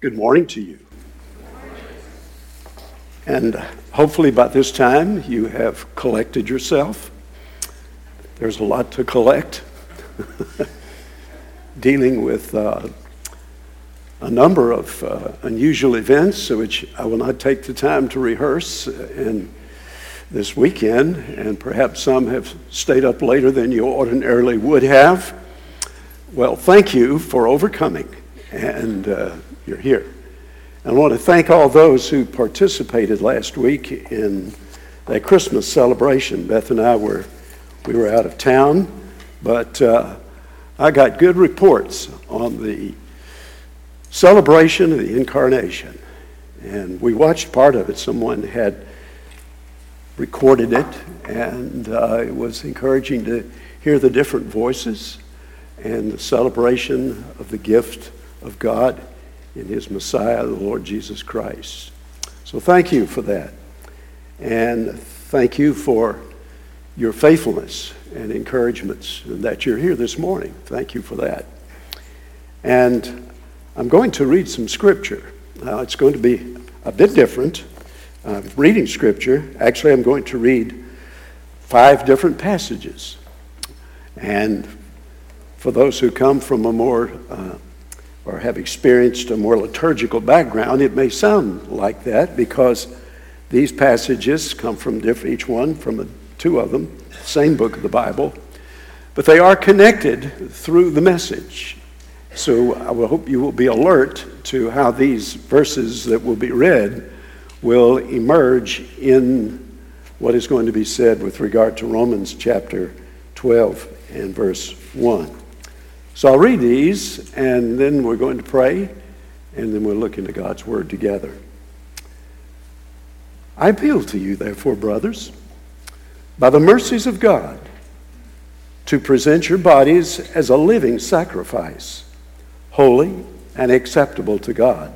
Good morning to you. And hopefully by this time you have collected yourself. There's a lot to collect. Dealing with uh, a number of uh, unusual events, which I will not take the time to rehearse in this weekend, and perhaps some have stayed up later than you ordinarily would have. Well, thank you for overcoming, and uh, you're here. I want to thank all those who participated last week in that Christmas celebration. Beth and I were, we were out of town, but uh, I got good reports on the celebration of the incarnation. And we watched part of it. Someone had recorded it, and uh, it was encouraging to hear the different voices and the celebration of the gift of God in his Messiah, the Lord Jesus Christ. So thank you for that. And thank you for your faithfulness and encouragements and that you're here this morning. Thank you for that. And I'm going to read some scripture. Now, it's going to be a bit different. Uh, reading scripture, actually, I'm going to read five different passages. And for those who come from a more uh, or have experienced a more liturgical background, it may sound like that because these passages come from different, each one from a, two of them, same book of the Bible, but they are connected through the message. So I will hope you will be alert to how these verses that will be read will emerge in what is going to be said with regard to Romans chapter 12 and verse 1. So I'll read these, and then we're going to pray, and then we'll look into God's Word together. I appeal to you, therefore, brothers, by the mercies of God, to present your bodies as a living sacrifice, holy and acceptable to God,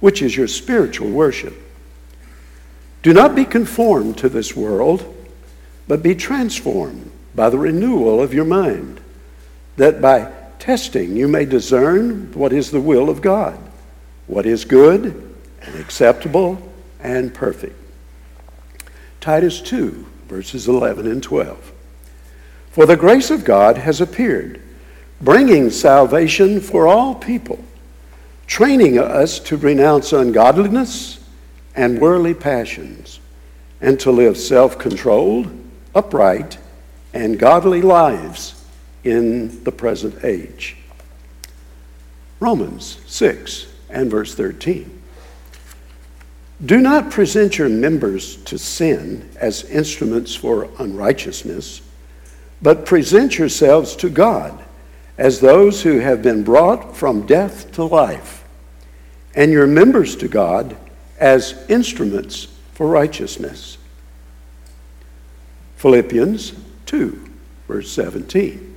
which is your spiritual worship. Do not be conformed to this world, but be transformed by the renewal of your mind, that by testing, you may discern what is the will of God, what is good and acceptable and perfect. Titus 2, verses 11 and 12. For the grace of God has appeared, bringing salvation for all people, training us to renounce ungodliness and worldly passions, and to live self controlled, upright, and godly lives in the present age. Romans 6 and verse 13. Do not present your members to sin as instruments for unrighteousness, but present yourselves to God as those who have been brought from death to life, and your members to God as instruments for righteousness. Philippians 2, verse 17.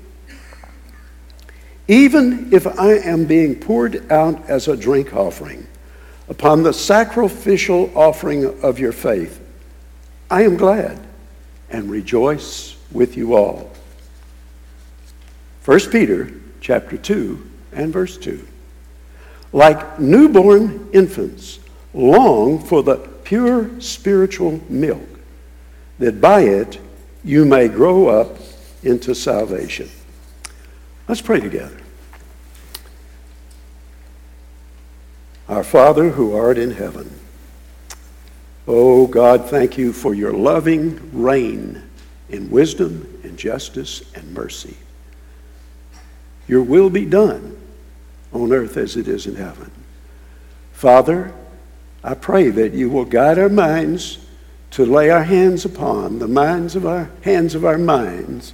Even if I am being poured out as a drink offering upon the sacrificial offering of your faith, I am glad and rejoice with you all. 1 Peter chapter 2 and verse 2. Like newborn infants, long for the pure spiritual milk, that by it you may grow up into salvation. Let's pray together. Our Father who art in heaven, oh God, thank you for your loving reign in wisdom and justice and mercy. Your will be done on earth as it is in heaven. Father, I pray that you will guide our minds to lay our hands upon the minds of our hands of our minds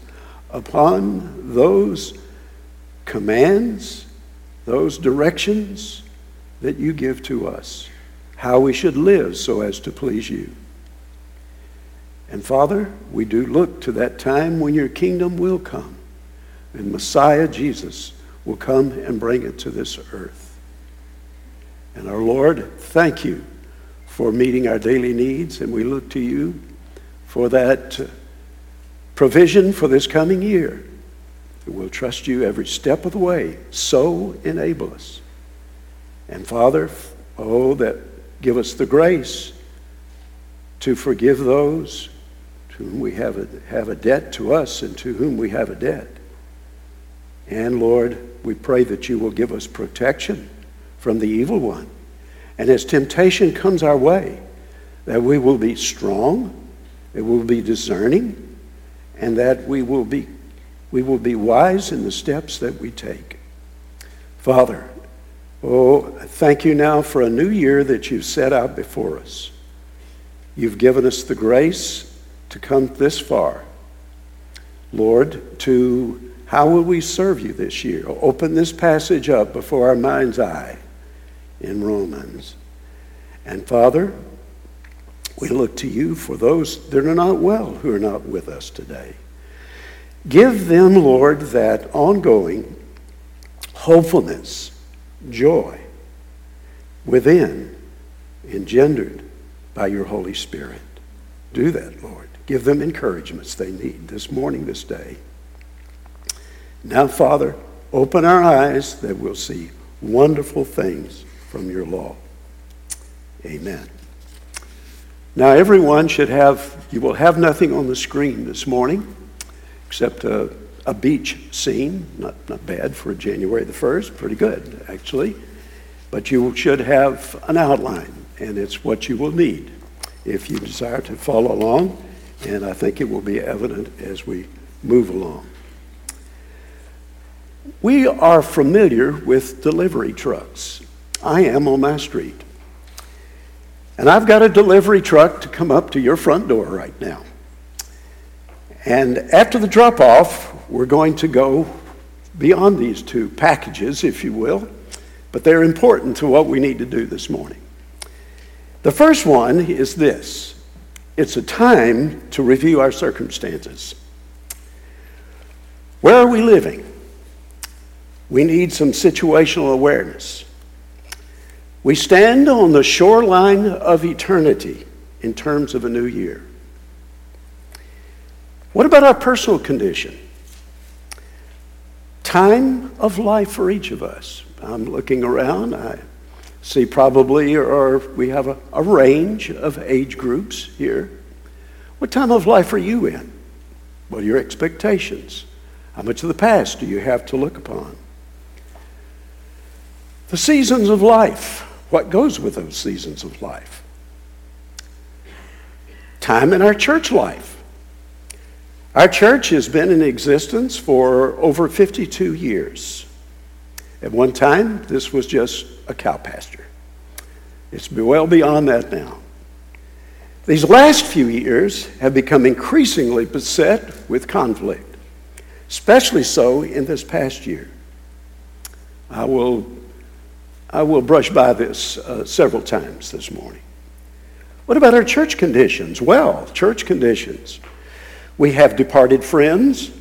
upon those commands, those directions that you give to us, how we should live so as to please you. And Father, we do look to that time when your kingdom will come and Messiah Jesus will come and bring it to this earth. And our Lord, thank you for meeting our daily needs, and we look to you for that uh, provision for this coming year. We'll trust you every step of the way. So enable us. And Father, oh, that give us the grace to forgive those to whom we have a, have a debt to us and to whom we have a debt. And Lord, we pray that you will give us protection from the evil one. And as temptation comes our way, that we will be strong, that we will be discerning, and that we will be, we will be wise in the steps that we take. Father, oh, thank you now for a new year that you've set out before us. You've given us the grace to come this far. Lord, to how will we serve you this year? Open this passage up before our mind's eye in Romans. And Father, we look to you for those that are not well who are not with us today. Give them, Lord, that ongoing hopefulness, joy within, engendered by your Holy Spirit. Do that, Lord. Give them encouragements they need this morning, this day. Now, Father, open our eyes that we'll see wonderful things from your law. Amen. Now, everyone should have, you will have nothing on the screen this morning except a, a beach scene. Not, not bad for January the 1st, pretty good, actually. But you should have an outline, and it's what you will need if you desire to follow along. And I think it will be evident as we move along. We are familiar with delivery trucks. I am on my street. And I've got a delivery truck to come up to your front door right now. And after the drop off, we're going to go beyond these two packages, if you will, but they're important to what we need to do this morning. The first one is this it's a time to review our circumstances. Where are we living? We need some situational awareness. We stand on the shoreline of eternity in terms of a new year. What about our personal condition? Time of life for each of us. I'm looking around. I see probably, or we have a, a range of age groups here. What time of life are you in? What are your expectations? How much of the past do you have to look upon? The seasons of life. What goes with those seasons of life? Time in our church life. Our church has been in existence for over 52 years. At one time, this was just a cow pasture. It's well beyond that now. These last few years have become increasingly beset with conflict, especially so in this past year. I will I will brush by this uh, several times this morning. What about our church conditions? Well, church conditions. We have departed friends.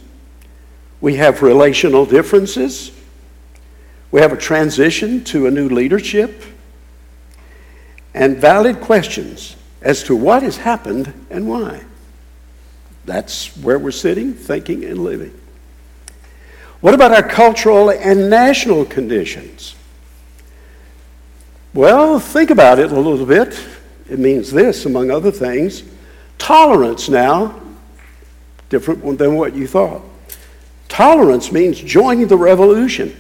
We have relational differences. We have a transition to a new leadership. And valid questions as to what has happened and why. That's where we're sitting, thinking, and living. What about our cultural and national conditions? Well, think about it a little bit. It means this, among other things tolerance now, different than what you thought. Tolerance means joining the revolution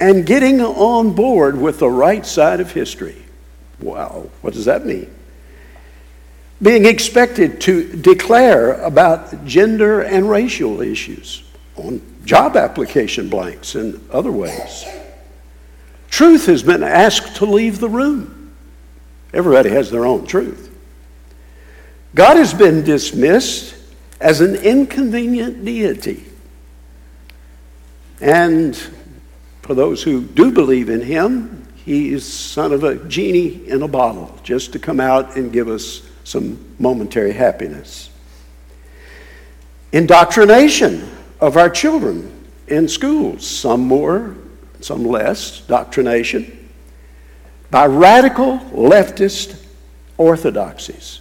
and getting on board with the right side of history. Wow, what does that mean? Being expected to declare about gender and racial issues on job application blanks and other ways. Truth has been asked to leave the room. Everybody has their own truth. God has been dismissed as an inconvenient deity. And for those who do believe in him, he is son of a genie in a bottle, just to come out and give us some momentary happiness. Indoctrination of our children in schools, some more, some less, doctrination, by radical leftist orthodoxies.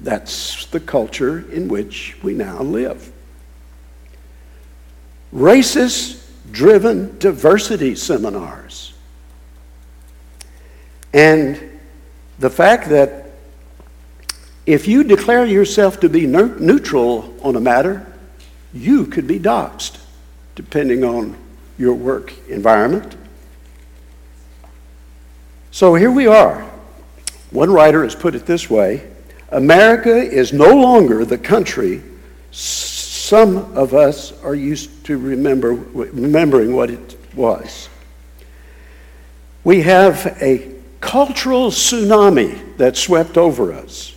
That's the culture in which we now live. Racist driven diversity seminars. And the fact that if you declare yourself to be neutral on a matter, you could be doxxed, depending on your work environment. So here we are. One writer has put it this way America is no longer the country some of us are used to remember, remembering what it was. We have a cultural tsunami that swept over us.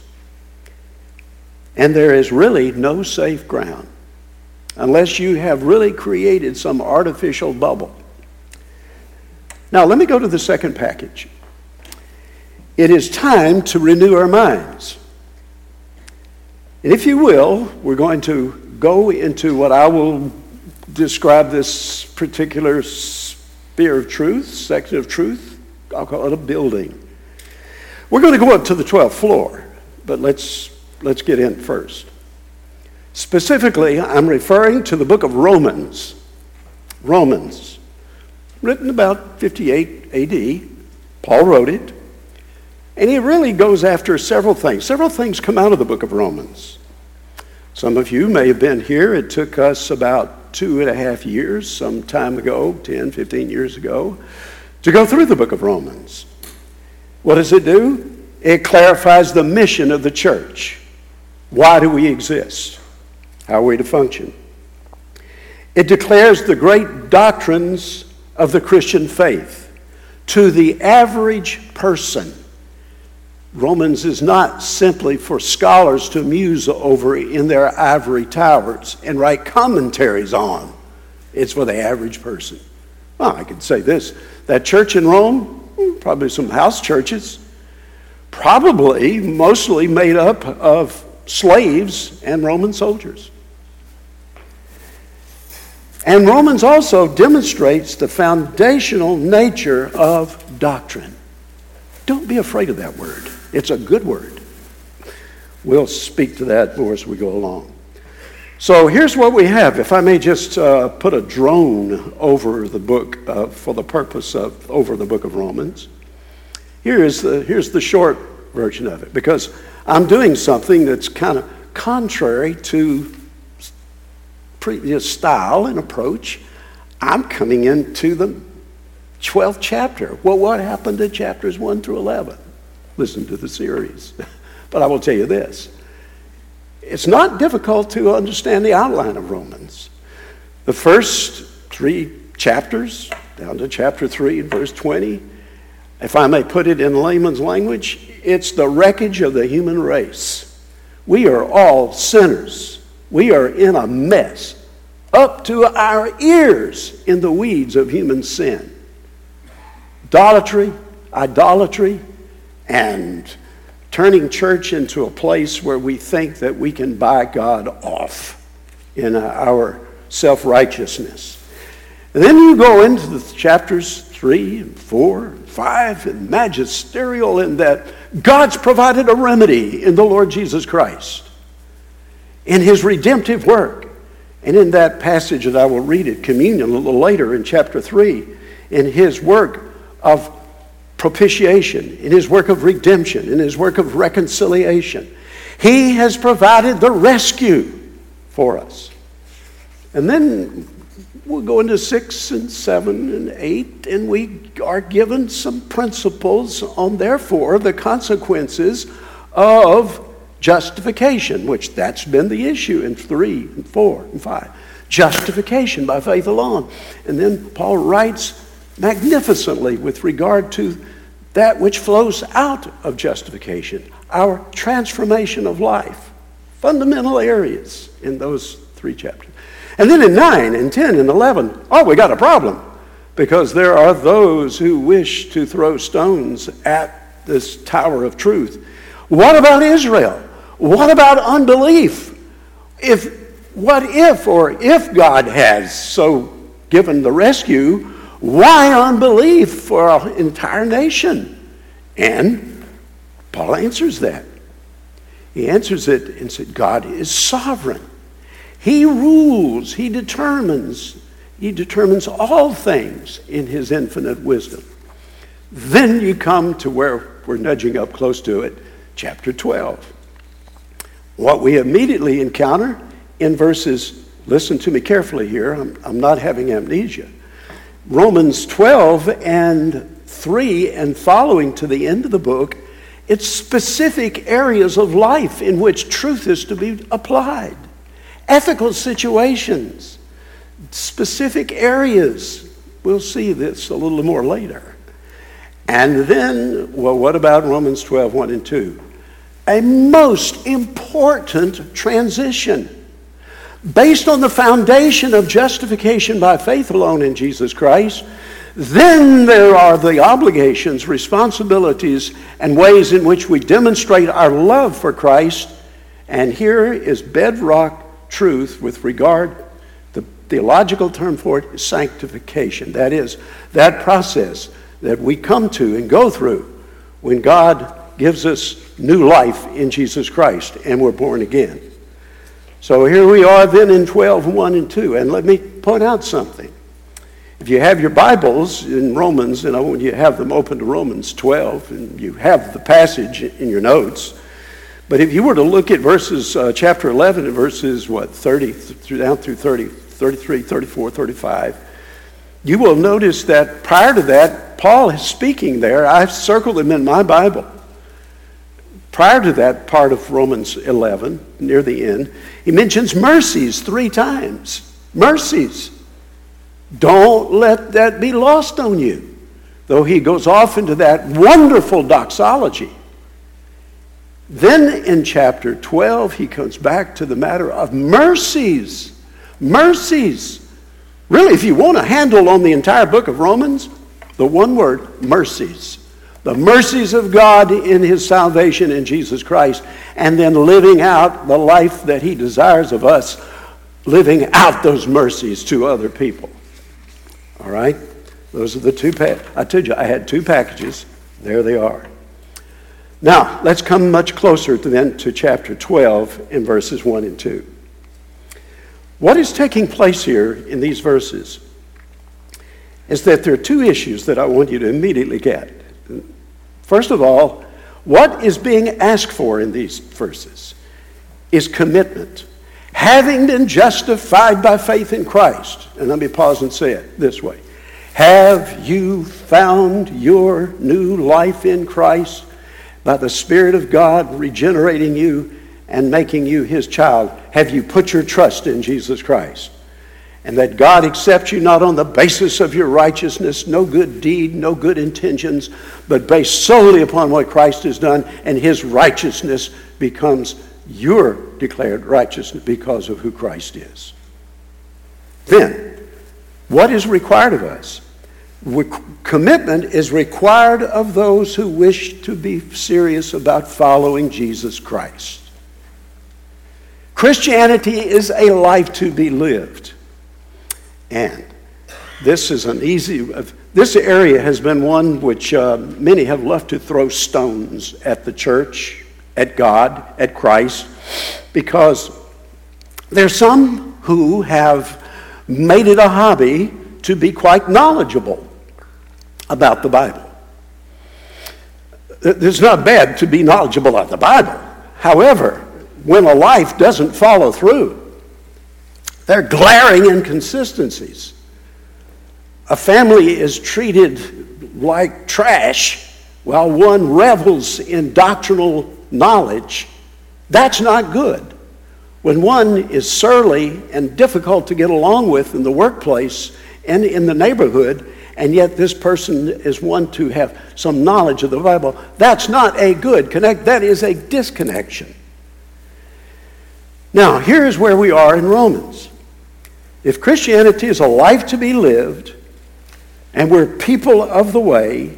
And there is really no safe ground unless you have really created some artificial bubble. Now, let me go to the second package. It is time to renew our minds. And if you will, we're going to go into what I will describe this particular sphere of truth, section of truth. I'll call it a building. We're going to go up to the 12th floor, but let's, let's get in first. Specifically, I'm referring to the book of Romans. Romans, written about 58 AD. Paul wrote it. And he really goes after several things. Several things come out of the book of Romans. Some of you may have been here. It took us about two and a half years, some time ago, 10, 15 years ago, to go through the book of Romans. What does it do? It clarifies the mission of the church. Why do we exist? How are we to function? It declares the great doctrines of the Christian faith to the average person. Romans is not simply for scholars to muse over in their ivory towers and write commentaries on. It's for the average person. Well, I could say this that church in Rome, hmm, probably some house churches, probably mostly made up of slaves and Roman soldiers. And Romans also demonstrates the foundational nature of doctrine. Don't be afraid of that word. It's a good word. We'll speak to that more as we go along. So here's what we have. If I may just uh, put a drone over the book uh, for the purpose of over the book of Romans. Here is the, here's the short version of it because I'm doing something that's kind of contrary to previous style and approach. I'm coming into the 12th chapter. Well, what happened to chapters 1 through 11? Listen to the series. but I will tell you this it's not difficult to understand the outline of Romans. The first three chapters, down to chapter 3 and verse 20, if I may put it in layman's language, it's the wreckage of the human race. We are all sinners. We are in a mess, up to our ears in the weeds of human sin. Idolatry, idolatry, and turning church into a place where we think that we can buy God off in uh, our self righteousness. Then you go into the chapters 3 and 4 and 5 and magisterial in that God's provided a remedy in the Lord Jesus Christ in his redemptive work. And in that passage that I will read at communion a little later in chapter 3, in his work of propitiation, in his work of redemption, in his work of reconciliation. He has provided the rescue for us. And then we'll go into six and seven and eight, and we are given some principles on, therefore, the consequences of justification, which that's been the issue in three and four and five. Justification by faith alone. And then Paul writes magnificently with regard to that which flows out of justification, our transformation of life. Fundamental areas in those three chapters. And then in 9 and 10 and 11, oh, we got a problem because there are those who wish to throw stones at this tower of truth. What about Israel? What about unbelief? If what if or if God has so given the rescue, why unbelief for an entire nation? And Paul answers that. He answers it and said, God is sovereign. He rules, He determines, He determines all things in His infinite wisdom. Then you come to where we're nudging up close to it, chapter 12. What we immediately encounter in verses, listen to me carefully here, I'm, I'm not having amnesia. Romans 12 and 3 and following to the end of the book, it's specific areas of life in which truth is to be applied, ethical situations, specific areas. We'll see this a little more later. And then, well, what about Romans 12, 1 and 2? A most important transition based on the foundation of justification by faith alone in Jesus Christ, then there are the obligations, responsibilities, and ways in which we demonstrate our love for Christ. And here is bedrock truth with regard, the theological term for it is sanctification. That is, that process that we come to and go through when God gives us new life in Jesus Christ and we're born again. So here we are then in 12, 1 and 2. And let me point out something. If you have your Bibles in Romans, and I want you to have them open to Romans 12, and you have the passage in your notes. But if you were to look at verses, uh, chapter 11 and verses, what, 30, through, down through 30, 33, 34, 35, you will notice that prior to that, Paul is speaking there. I've circled them in my Bible. Prior to that part of Romans 11, near the end, he mentions mercies three times. Mercies. Don't let that be lost on you. Though he goes off into that wonderful doxology. Then in chapter 12, he comes back to the matter of mercies. Mercies. Really, if you want a handle on the entire book of Romans, the one word, mercies the mercies of God in his salvation in Jesus Christ, and then living out the life that he desires of us, living out those mercies to other people. All right? Those are the two. I told you I had two packages. There they are. Now, let's come much closer to then to chapter 12 in verses 1 and 2. What is taking place here in these verses is that there are two issues that I want you to immediately get. First of all, what is being asked for in these verses is commitment. Having been justified by faith in Christ, and let me pause and say it this way Have you found your new life in Christ by the Spirit of God regenerating you and making you His child? Have you put your trust in Jesus Christ? And that God accepts you not on the basis of your righteousness, no good deed, no good intentions, but based solely upon what Christ has done, and his righteousness becomes your declared righteousness because of who Christ is. Then, what is required of us? We, commitment is required of those who wish to be serious about following Jesus Christ. Christianity is a life to be lived. And this is an easy, this area has been one which uh, many have loved to throw stones at the church, at God, at Christ, because there's some who have made it a hobby to be quite knowledgeable about the Bible. It's not bad to be knowledgeable about the Bible. However, when a life doesn't follow through, they're glaring inconsistencies. A family is treated like trash while one revels in doctrinal knowledge. That's not good. When one is surly and difficult to get along with in the workplace and in the neighborhood, and yet this person is one to have some knowledge of the Bible, that's not a good connect. That is a disconnection. Now, here's where we are in Romans. If Christianity is a life to be lived, and we're people of the way,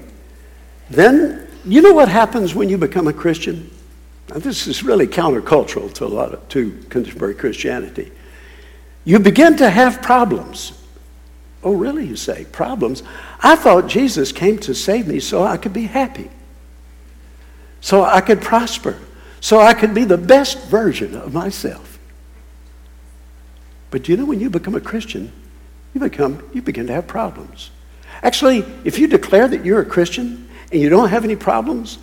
then you know what happens when you become a Christian? Now, this is really countercultural to a lot of to contemporary Christianity. You begin to have problems. Oh, really? You say problems? I thought Jesus came to save me so I could be happy, so I could prosper, so I could be the best version of myself. But you know, when you become a Christian, you become you begin to have problems. Actually, if you declare that you're a Christian and you don't have any problems,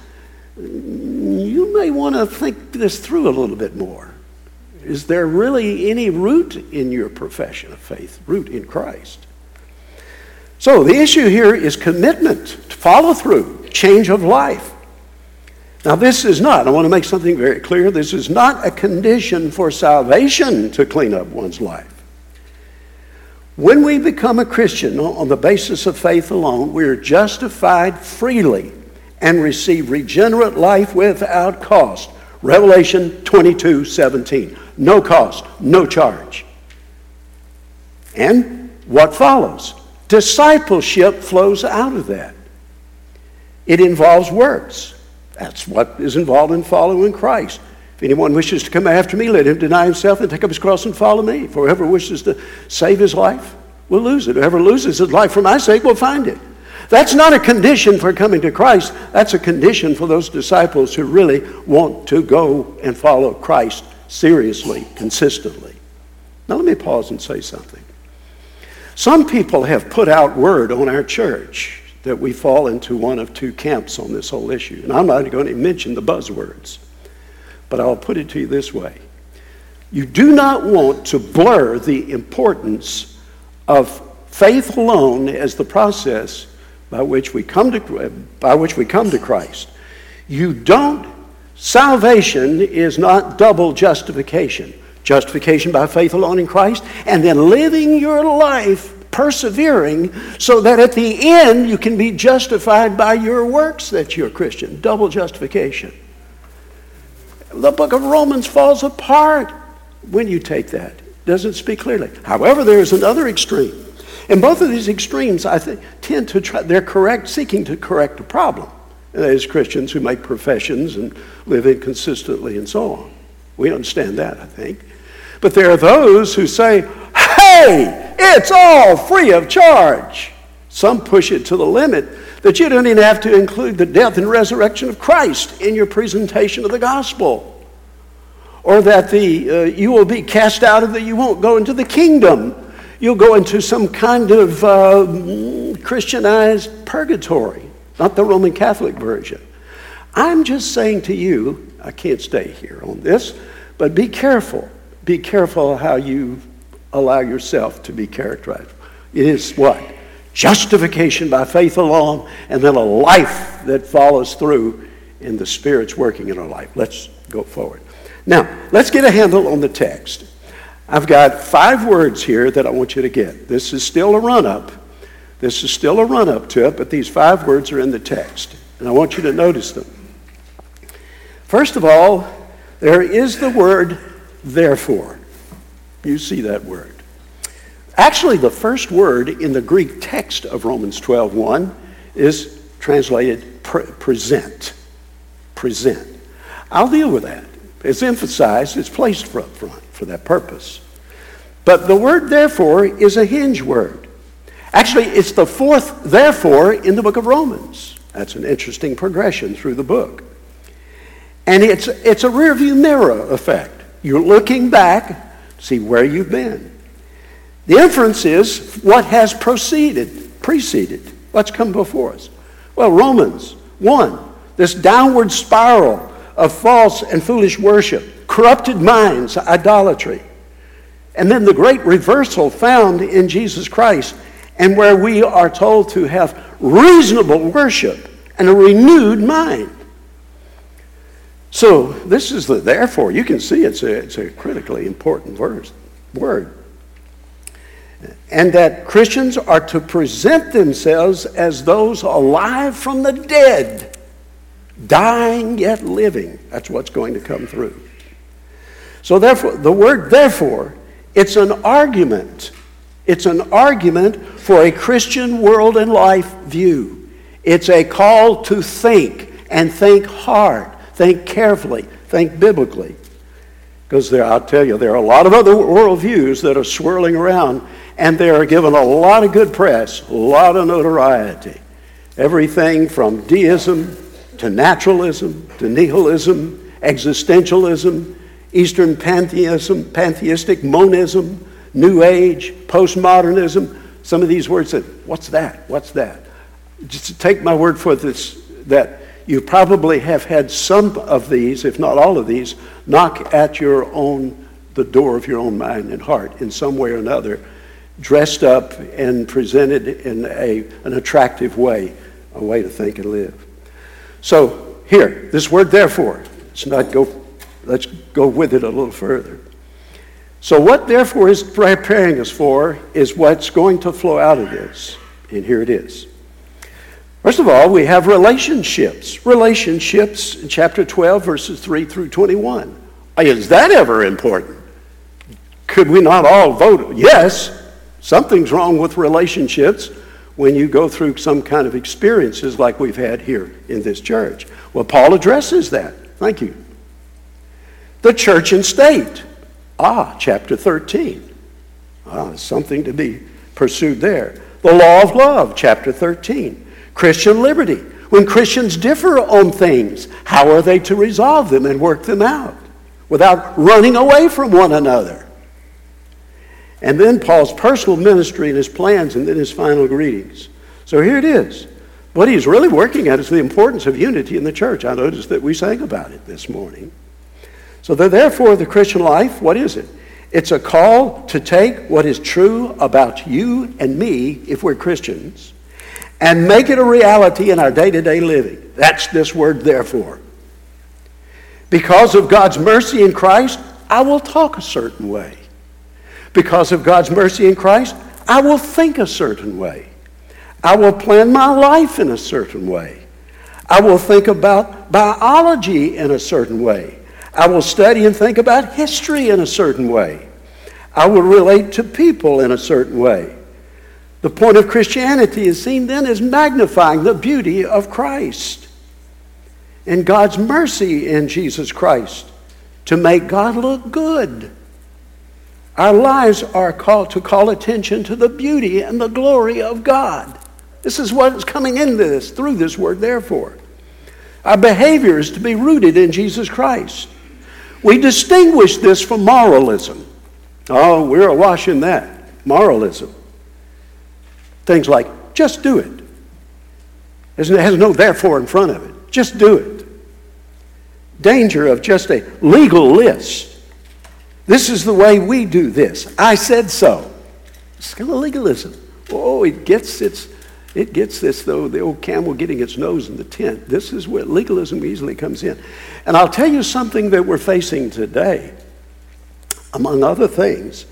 you may want to think this through a little bit more. Is there really any root in your profession of faith, root in Christ? So the issue here is commitment follow through, change of life. Now, this is not, I want to make something very clear, this is not a condition for salvation to clean up one's life. When we become a Christian on the basis of faith alone, we are justified freely and receive regenerate life without cost. Revelation 22 17. No cost, no charge. And what follows? Discipleship flows out of that. It involves works. That's what is involved in following Christ. If anyone wishes to come after me, let him deny himself and take up his cross and follow me. For whoever wishes to save his life will lose it. Whoever loses his life for my sake will find it. That's not a condition for coming to Christ. That's a condition for those disciples who really want to go and follow Christ seriously, consistently. Now, let me pause and say something. Some people have put out word on our church that we fall into one of two camps on this whole issue. And I'm not going to mention the buzzwords, but I'll put it to you this way. You do not want to blur the importance of faith alone as the process by which we come to, by which we come to Christ. You don't, salvation is not double justification. Justification by faith alone in Christ, and then living your life persevering so that at the end you can be justified by your works that you're a Christian. Double justification. The book of Romans falls apart when you take that. Doesn't speak clearly. However, there is another extreme. And both of these extremes, I think, tend to try, they're correct, seeking to correct a problem. And that is Christians who make professions and live inconsistently and so on. We understand that, I think. But there are those who say, hey, it's all free of charge. Some push it to the limit that you don't even have to include the death and resurrection of Christ in your presentation of the gospel. Or that the, uh, you will be cast out of the, you won't go into the kingdom. You'll go into some kind of uh, Christianized purgatory, not the Roman Catholic version. I'm just saying to you, I can't stay here on this, but be careful. Be careful how you allow yourself to be characterized. It is what? Justification by faith alone, and then a life that follows through in the Spirit's working in our life. Let's go forward. Now, let's get a handle on the text. I've got five words here that I want you to get. This is still a run up. This is still a run up to it, but these five words are in the text, and I want you to notice them. First of all, there is the word therefore. You see that word. Actually, the first word in the Greek text of Romans 12:1 is translated pre- present. Present. I'll deal with that. It's emphasized, it's placed up front for that purpose. But the word therefore is a hinge word. Actually, it's the fourth therefore in the book of Romans. That's an interesting progression through the book. And it's, it's a rearview mirror effect. You're looking back see where you've been. The inference is what has proceeded, preceded, what's come before us. Well, Romans 1, this downward spiral of false and foolish worship, corrupted minds, idolatry. And then the great reversal found in Jesus Christ, and where we are told to have reasonable worship and a renewed mind. So this is the therefore. You can see it's a, it's a critically important verse, word. And that Christians are to present themselves as those alive from the dead, dying yet living. That's what's going to come through. So therefore, the word therefore, it's an argument. It's an argument for a Christian world and life view. It's a call to think and think hard Think carefully, think biblically. Because I'll tell you, there are a lot of other worldviews that are swirling around, and they are given a lot of good press, a lot of notoriety. Everything from deism to naturalism to nihilism, existentialism, Eastern pantheism, pantheistic monism, New Age, postmodernism. Some of these words What's that? What's that? Just take my word for this that you probably have had some of these, if not all of these, knock at your own, the door of your own mind and heart in some way or another, dressed up and presented in a, an attractive way, a way to think and live. So here, this word therefore, let's not go, let's go with it a little further. So what therefore is preparing us for is what's going to flow out of this. And here it is. First of all, we have relationships. Relationships in chapter 12, verses 3 through 21. Is that ever important? Could we not all vote? Yes, something's wrong with relationships when you go through some kind of experiences like we've had here in this church. Well, Paul addresses that. Thank you. The church and state. Ah, chapter 13. Ah, something to be pursued there. The law of love, chapter 13. Christian liberty. When Christians differ on things, how are they to resolve them and work them out without running away from one another? And then Paul's personal ministry and his plans, and then his final greetings. So here it is. What he's really working at is the importance of unity in the church. I noticed that we sang about it this morning. So, therefore, the Christian life, what is it? It's a call to take what is true about you and me, if we're Christians, and make it a reality in our day to day living. That's this word, therefore. Because of God's mercy in Christ, I will talk a certain way. Because of God's mercy in Christ, I will think a certain way. I will plan my life in a certain way. I will think about biology in a certain way. I will study and think about history in a certain way. I will relate to people in a certain way. The point of Christianity is seen then as magnifying the beauty of Christ and God's mercy in Jesus Christ to make God look good. Our lives are called to call attention to the beauty and the glory of God. This is what's coming into this through this word, therefore. Our behavior is to be rooted in Jesus Christ. We distinguish this from moralism. Oh, we're awash in that. Moralism. Things like, just do it. It has no therefore in front of it. Just do it. Danger of just a legal list this is the way we do this. I said so. It's kind of legalism. Oh, it gets its, it gets this though, the old camel getting its nose in the tent. This is where legalism easily comes in. And I'll tell you something that we're facing today, among other things,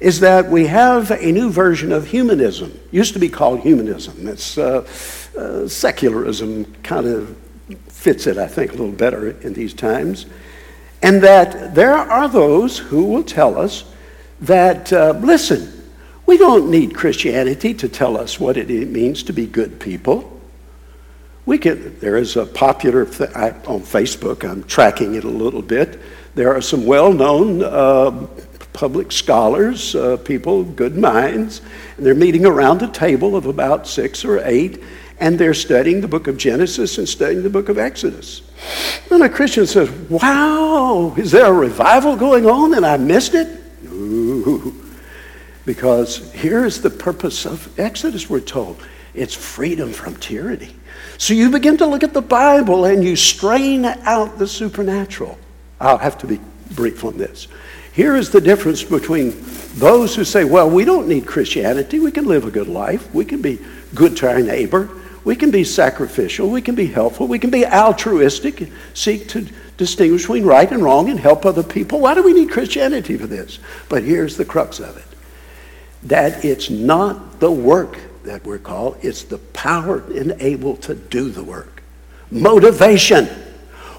is that we have a new version of humanism. It Used to be called humanism. It's uh, uh, secularism kind of fits it, I think, a little better in these times. And that there are those who will tell us that, uh, listen, we don't need Christianity to tell us what it means to be good people. We can, there is a popular th- on Facebook, I'm tracking it a little bit. There are some well known uh, public scholars, uh, people, good minds, and they're meeting around a table of about six or eight, and they're studying the book of Genesis and studying the book of Exodus. And a Christian says, Wow, is there a revival going on and I missed it? Because here's the purpose of Exodus, we're told it's freedom from tyranny. So you begin to look at the Bible and you strain out the supernatural. I'll have to be brief on this. Here is the difference between those who say, well, we don't need Christianity. We can live a good life. We can be good to our neighbor. We can be sacrificial, we can be helpful, we can be altruistic, seek to distinguish between right and wrong and help other people. Why do we need Christianity for this? But here's the crux of it that it's not the work that we're called, it's the power and able to do the work. Motivation.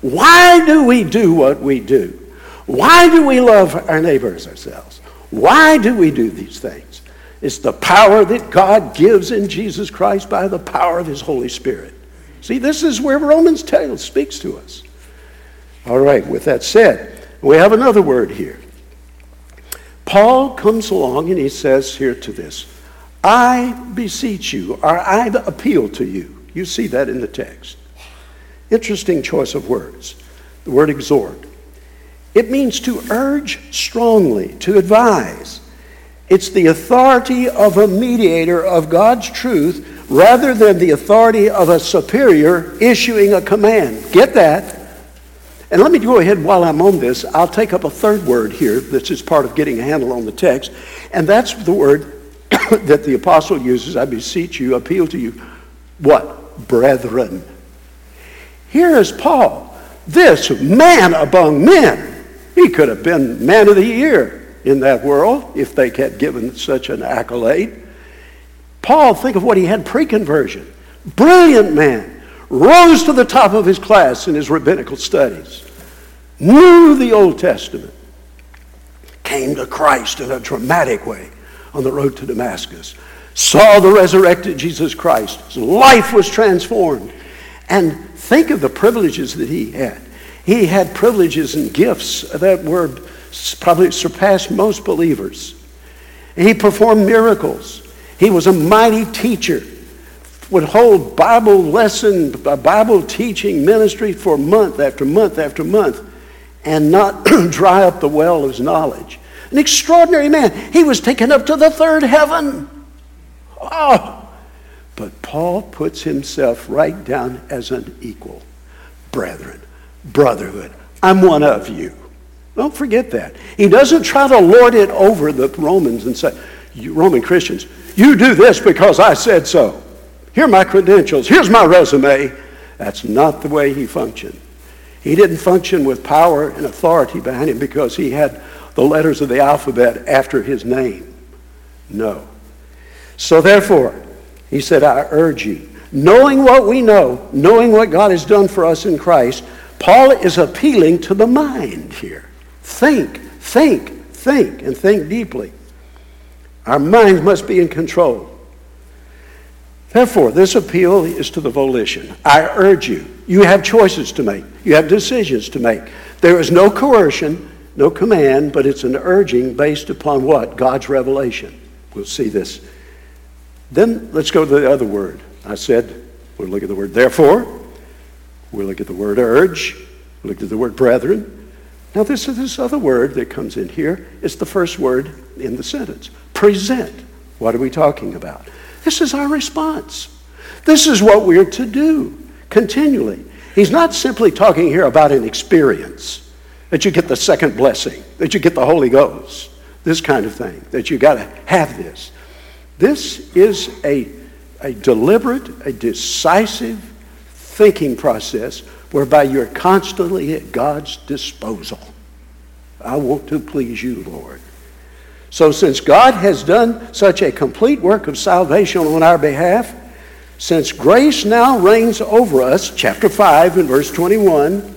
Why do we do what we do? Why do we love our neighbors ourselves? Why do we do these things? It's the power that God gives in Jesus Christ by the power of His Holy Spirit. See, this is where Romans 10 speaks to us. All right, with that said, we have another word here. Paul comes along and he says here to this I beseech you, or I appeal to you. You see that in the text. Interesting choice of words. The word exhort. It means to urge strongly, to advise, it's the authority of a mediator of God's truth rather than the authority of a superior issuing a command. Get that? And let me go ahead while I'm on this. I'll take up a third word here that's just part of getting a handle on the text, and that's the word that the apostle uses. I beseech you, appeal to you. What? Brethren. Here is Paul, this man among men. He could have been man of the year in that world if they had given such an accolade. Paul, think of what he had pre conversion. Brilliant man. Rose to the top of his class in his rabbinical studies. Knew the Old Testament. Came to Christ in a dramatic way on the road to Damascus. Saw the resurrected Jesus Christ. His life was transformed. And think of the privileges that he had. He had privileges and gifts that were probably surpassed most believers. He performed miracles. He was a mighty teacher, would hold Bible lesson, uh, Bible teaching ministry for month after month after month, and not dry up the well of his knowledge. An extraordinary man. He was taken up to the third heaven. Oh! But Paul puts himself right down as an equal. Brethren, brotherhood, I'm one of you. Don't forget that. He doesn't try to lord it over the Romans and say, Roman Christians, you do this because I said so. Here are my credentials. Here's my resume. That's not the way he functioned. He didn't function with power and authority behind him because he had the letters of the alphabet after his name. No. So therefore, he said, I urge you, knowing what we know, knowing what God has done for us in Christ, Paul is appealing to the mind here. Think, think, think, and think deeply. Our minds must be in control. Therefore, this appeal is to the volition. I urge you, you have choices to make, you have decisions to make. There is no coercion, no command, but it's an urging based upon what? God's revelation. We'll see this. Then let's go to the other word. I said, we'll look at the word therefore, we'll look at the word urge, we'll look at the word brethren, now, this, is this other word that comes in here. It's the first word in the sentence present. What are we talking about? This is our response. This is what we're to do continually. He's not simply talking here about an experience, that you get the second blessing, that you get the Holy Ghost, this kind of thing, that you got to have this. This is a, a deliberate, a decisive thinking process whereby you're constantly at God's disposal. I want to please you, Lord. So, since God has done such a complete work of salvation on our behalf, since grace now reigns over us, chapter 5 and verse 21,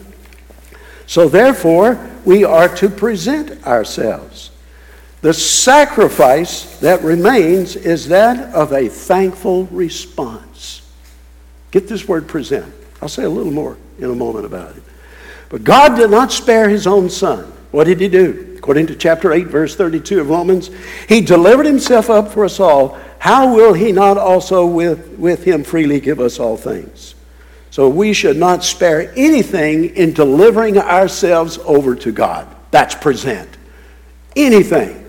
so therefore we are to present ourselves. The sacrifice that remains is that of a thankful response. Get this word present. I'll say a little more in a moment about it. But God did not spare his own son. What did he do? According to chapter 8, verse 32 of Romans, he delivered himself up for us all. How will he not also with, with him freely give us all things? So we should not spare anything in delivering ourselves over to God. That's present. Anything.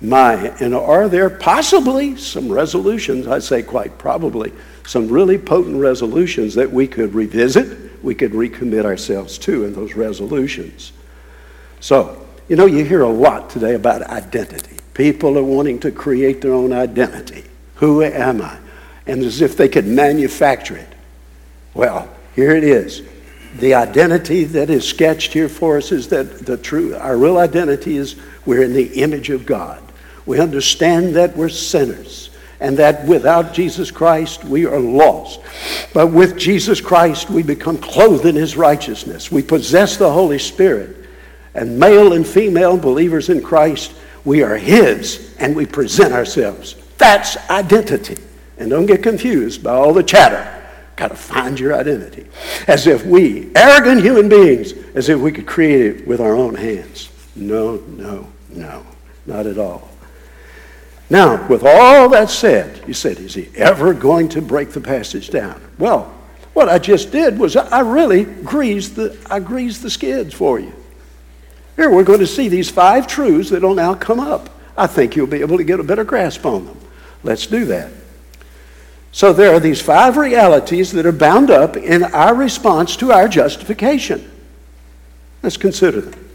My, and are there possibly some resolutions, I say quite probably, some really potent resolutions that we could revisit, we could recommit ourselves to in those resolutions. So, you know, you hear a lot today about identity. People are wanting to create their own identity. Who am I? And as if they could manufacture it. Well, here it is. The identity that is sketched here for us is that the true, our real identity is we're in the image of God. We understand that we're sinners and that without Jesus Christ we are lost. But with Jesus Christ we become clothed in his righteousness. We possess the Holy Spirit. And male and female believers in Christ, we are his and we present ourselves. That's identity. And don't get confused by all the chatter. Got to find your identity. As if we, arrogant human beings, as if we could create it with our own hands. No, no, no, not at all. Now, with all that said, you said, is he ever going to break the passage down? Well, what I just did was I really greased the, I greased the skids for you. Here, we're going to see these five truths that will now come up. I think you'll be able to get a better grasp on them. Let's do that. So there are these five realities that are bound up in our response to our justification. Let's consider them.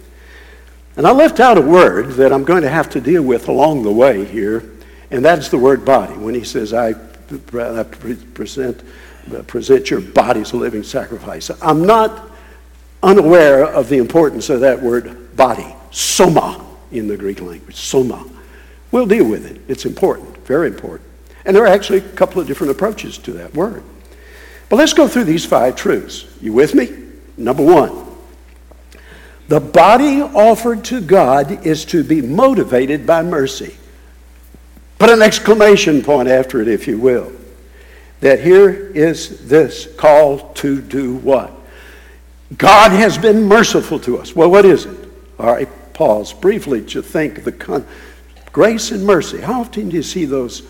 And I left out a word that I'm going to have to deal with along the way here, and that's the word body. When he says, I present, uh, present your body as a living sacrifice. I'm not unaware of the importance of that word body, soma in the Greek language, soma. We'll deal with it. It's important, very important. And there are actually a couple of different approaches to that word. But let's go through these five truths. You with me? Number one, the body offered to God is to be motivated by mercy. Put an exclamation point after it, if you will. That here is this call to do what? God has been merciful to us. Well, what is it? All right, pause briefly to think the con- grace and mercy. How often do you see those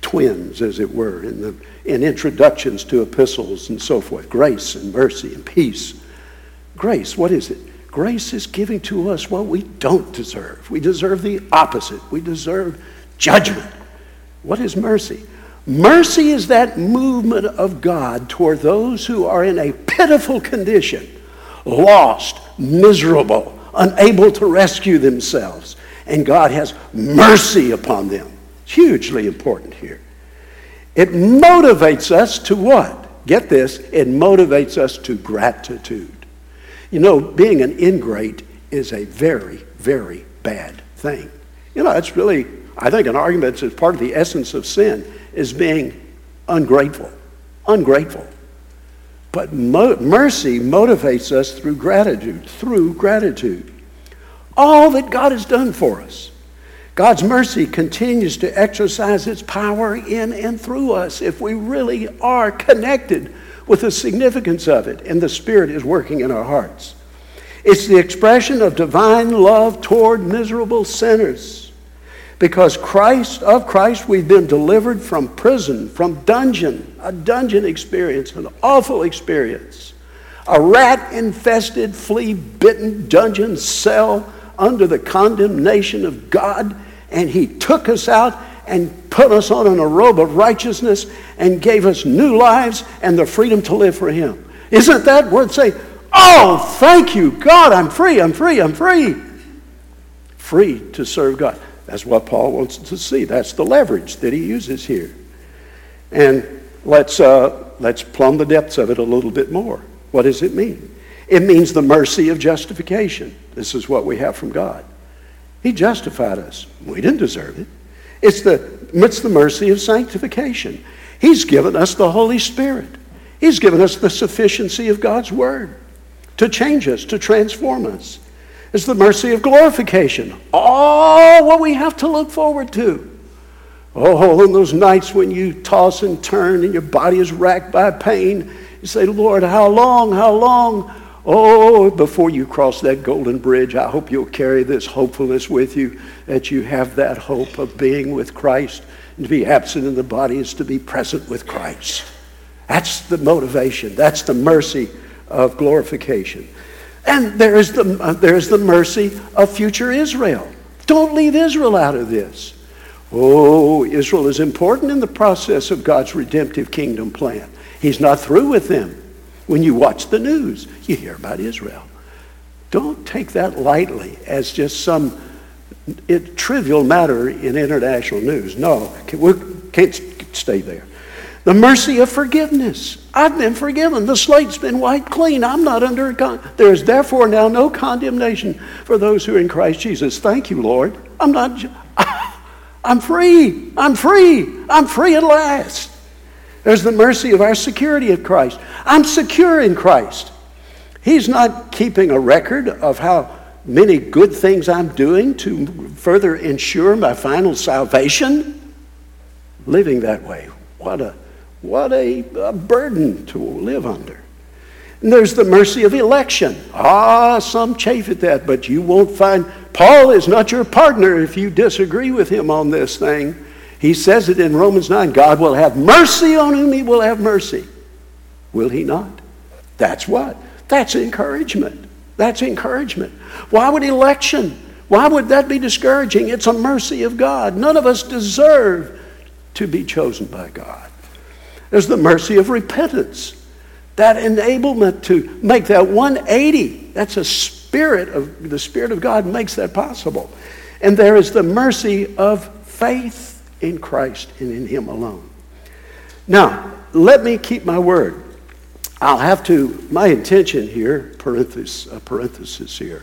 twins, as it were, in, the, in introductions to epistles and so forth? Grace and mercy and peace. Grace, what is it? Grace is giving to us what we don't deserve. We deserve the opposite. We deserve judgment. What is mercy? Mercy is that movement of God toward those who are in a pitiful condition, lost, miserable, unable to rescue themselves. And God has mercy upon them. It's hugely important here. It motivates us to what? Get this, it motivates us to gratitude. You know, being an ingrate is a very, very bad thing. You know, it's really, I think, an argument that's part of the essence of sin is being ungrateful. Ungrateful. But mo- mercy motivates us through gratitude, through gratitude. All that God has done for us. God's mercy continues to exercise its power in and through us if we really are connected with the significance of it, and the Spirit is working in our hearts. It's the expression of divine love toward miserable sinners. Because Christ, of Christ, we've been delivered from prison, from dungeon, a dungeon experience, an awful experience. A rat infested, flea bitten dungeon cell under the condemnation of God, and He took us out and put us on in a robe of righteousness and gave us new lives and the freedom to live for Him. Isn't that worth saying? Oh, thank you, God, I'm free, I'm free, I'm free. Free to serve God. That's what Paul wants to see. That's the leverage that he uses here. And let's, uh, let's plumb the depths of it a little bit more. What does it mean? It means the mercy of justification. This is what we have from God. He justified us. We didn't deserve it. It's the, it's the mercy of sanctification. He's given us the Holy Spirit. He's given us the sufficiency of God's Word to change us, to transform us. It's the mercy of glorification. All what we have to look forward to. Oh, on those nights when you toss and turn and your body is racked by pain, you say, Lord, how long, how long? Oh, before you cross that golden bridge, I hope you'll carry this hopefulness with you, that you have that hope of being with Christ. And to be absent in the body is to be present with Christ. That's the motivation. That's the mercy of glorification. And there is the, uh, there is the mercy of future Israel. Don't leave Israel out of this. Oh, Israel is important in the process of God's redemptive kingdom plan. He's not through with them. When you watch the news, you hear about Israel. Don't take that lightly as just some it, trivial matter in international news. No, we can't stay there. The mercy of forgiveness. I've been forgiven. The slate's been wiped clean. I'm not under con- there is therefore now no condemnation for those who are in Christ Jesus. Thank you, Lord. I'm not. I'm free. I'm free. I'm free at last. There's the mercy of our security of Christ. I'm secure in Christ. He's not keeping a record of how many good things I'm doing to further ensure my final salvation. Living that way. What a, what a, a burden to live under. And there's the mercy of election. Ah, some chafe at that, but you won't find. Paul is not your partner if you disagree with him on this thing. He says it in Romans 9 God will have mercy on whom he will have mercy. Will he not? That's what? That's encouragement. That's encouragement. Why would election? Why would that be discouraging? It's a mercy of God. None of us deserve to be chosen by God. There's the mercy of repentance. That enablement to make that 180. That's a spirit of the Spirit of God makes that possible. And there is the mercy of faith in Christ and in Him alone. Now, let me keep my word. I'll have to, my intention here, parenthesis, a parenthesis here.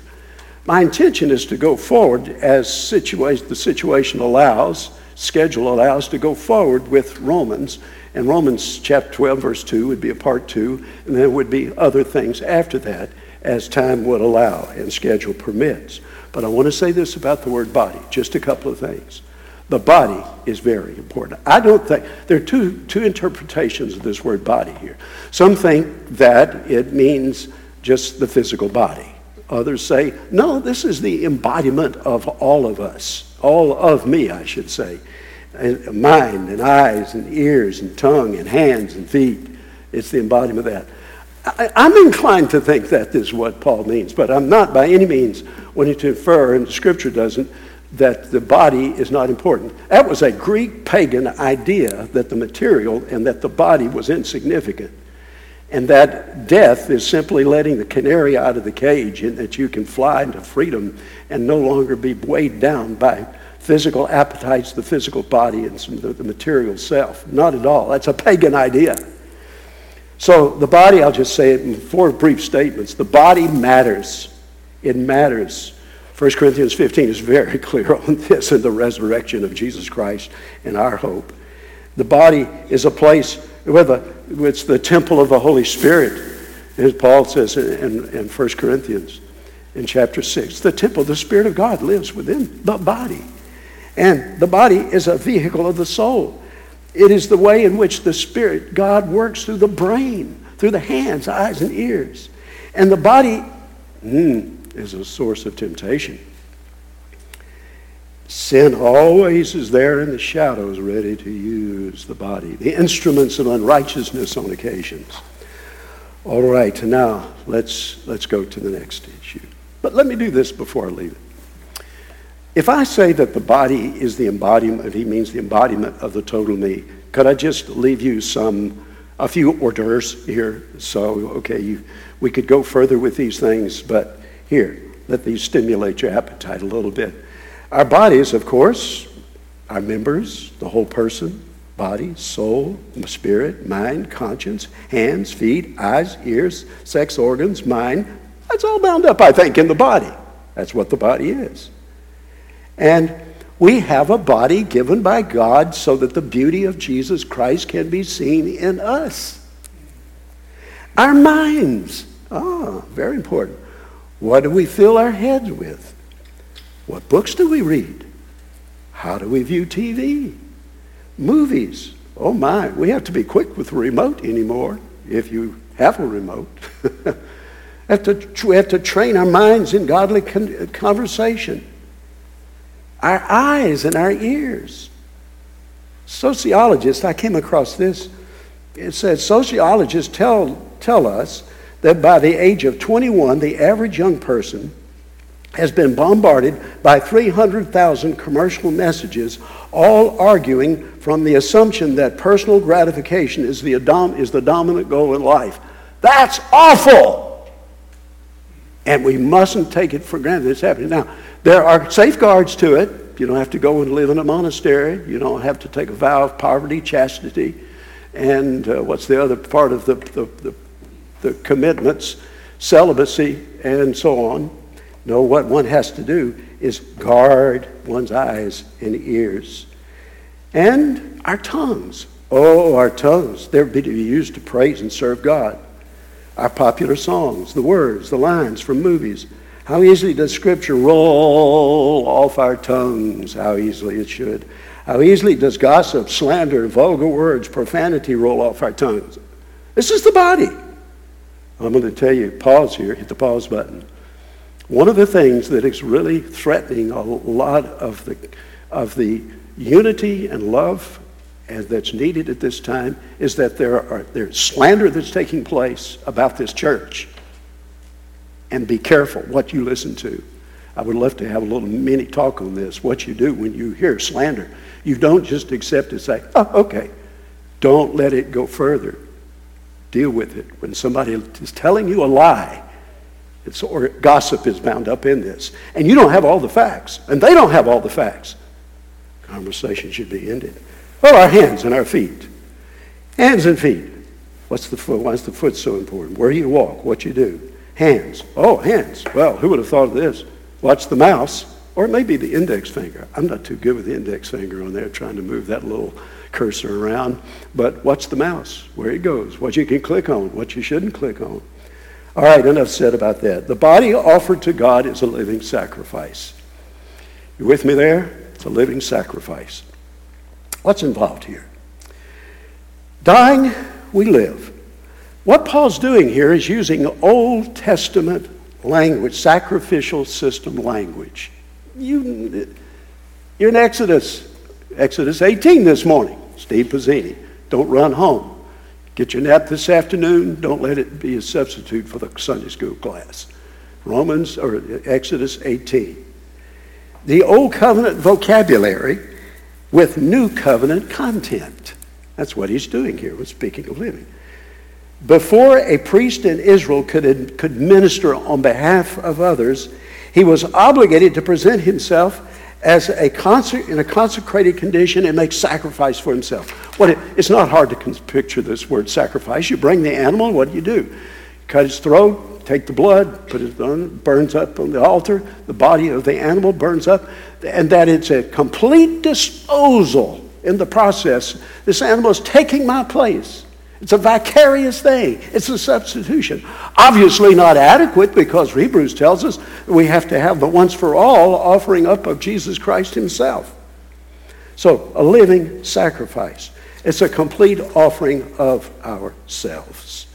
My intention is to go forward as situation, the situation allows, schedule allows, to go forward with Romans. And Romans chapter 12, verse 2 would be a part two, and there would be other things after that as time would allow and schedule permits. But I want to say this about the word body, just a couple of things. The body is very important. I don't think, there are two, two interpretations of this word body here. Some think that it means just the physical body. Others say, no, this is the embodiment of all of us, all of me, I should say. And Mind and eyes and ears and tongue and hands and feet. It's the embodiment of that. I, am inclined to think that is what Paul means, but I'm not by any means wanting to infer, and scripture doesn't, that the body is not important. That was a Greek pagan idea that the material and that the body was insignificant. And that death is simply letting the canary out of the cage and that you can fly into freedom and no longer be weighed down by physical appetites, the physical body, and the material self. Not at all. That's a pagan idea. So the body, I'll just say it in four brief statements. The body matters. It matters. 1 Corinthians 15 is very clear on this and the resurrection of Jesus Christ and our hope. The body is a place where the, it's the temple of the Holy Spirit, as Paul says in, in 1 Corinthians in chapter 6. The temple, the Spirit of God lives within the body. And the body is a vehicle of the soul. It is the way in which the Spirit, God, works through the brain, through the hands, eyes, and ears. And the body, mm, is a source of temptation. Sin always is there in the shadows, ready to use the body, the instruments of unrighteousness on occasions. All right, now let's, let's go to the next issue. But let me do this before I leave it. If I say that the body is the embodiment, he means the embodiment of the total me, could I just leave you some, a few hors d'oeuvres here? So, okay, you, we could go further with these things, but here, let these stimulate your appetite a little bit. Our bodies, of course, our members, the whole person, body, soul, spirit, mind, conscience, hands, feet, eyes, ears, sex organs, mind. That's all bound up, I think, in the body. That's what the body is. And we have a body given by God so that the beauty of Jesus Christ can be seen in us. Our minds. Ah, very important. What do we fill our heads with? What books do we read? How do we view TV? Movies. Oh my, we have to be quick with the remote anymore if you have a remote. have to, we have to train our minds in godly con- uh, conversation. Our eyes and our ears. Sociologists, I came across this. It said sociologists tell, tell us that by the age of 21, the average young person has been bombarded by 300,000 commercial messages, all arguing from the assumption that personal gratification is the, is the dominant goal in life. That's awful! And we mustn't take it for granted it's happening. Now, there are safeguards to it. You don't have to go and live in a monastery. You don't have to take a vow of poverty, chastity, and uh, what's the other part of the, the, the the commitments, celibacy, and so on. No, what one has to do is guard one's eyes and ears. And our tongues. Oh, our tongues. They're to be used to praise and serve God. Our popular songs, the words, the lines from movies. How easily does Scripture roll off our tongues? How easily it should. How easily does gossip, slander, vulgar words, profanity roll off our tongues? This is the body. I'm going to tell you, pause here, hit the pause button. One of the things that is really threatening a lot of the, of the unity and love and that's needed at this time is that there are there's slander that's taking place about this church. And be careful what you listen to. I would love to have a little mini talk on this. What you do when you hear slander. You don't just accept it and say, oh, okay. Don't let it go further. Deal with it. When somebody is telling you a lie, it's, or gossip is bound up in this, and you don't have all the facts, and they don't have all the facts, conversation should be ended. Well, our hands and our feet. Hands and feet. What's the foot? Why is the foot so important? Where you walk, what you do. Hands. Oh, hands. Well, who would have thought of this? Watch the mouse, or maybe the index finger. I'm not too good with the index finger on there, trying to move that little cursor around. But watch the mouse, where it goes, what you can click on, what you shouldn't click on. All right, enough said about that. The body offered to God is a living sacrifice. You with me there? It's a living sacrifice. What's involved here? Dying, we live. What Paul's doing here is using Old Testament language, sacrificial system language. You, you're in Exodus, Exodus 18 this morning. Steve Pizzini. Don't run home. Get your nap this afternoon. Don't let it be a substitute for the Sunday school class. Romans or Exodus 18. The Old Covenant vocabulary with New Covenant content. That's what he's doing here with speaking of living. Before a priest in Israel could, could minister on behalf of others, he was obligated to present himself as a in a consecrated condition and make sacrifice for himself. What it, it's not hard to picture this word sacrifice. You bring the animal, what do you do? Cut its throat, take the blood, put it on, burns up on the altar. The body of the animal burns up, and that it's a complete disposal in the process. This animal is taking my place. It's a vicarious thing. It's a substitution. Obviously not adequate because Hebrews tells us we have to have the once for all offering up of Jesus Christ himself. So, a living sacrifice. It's a complete offering of ourselves.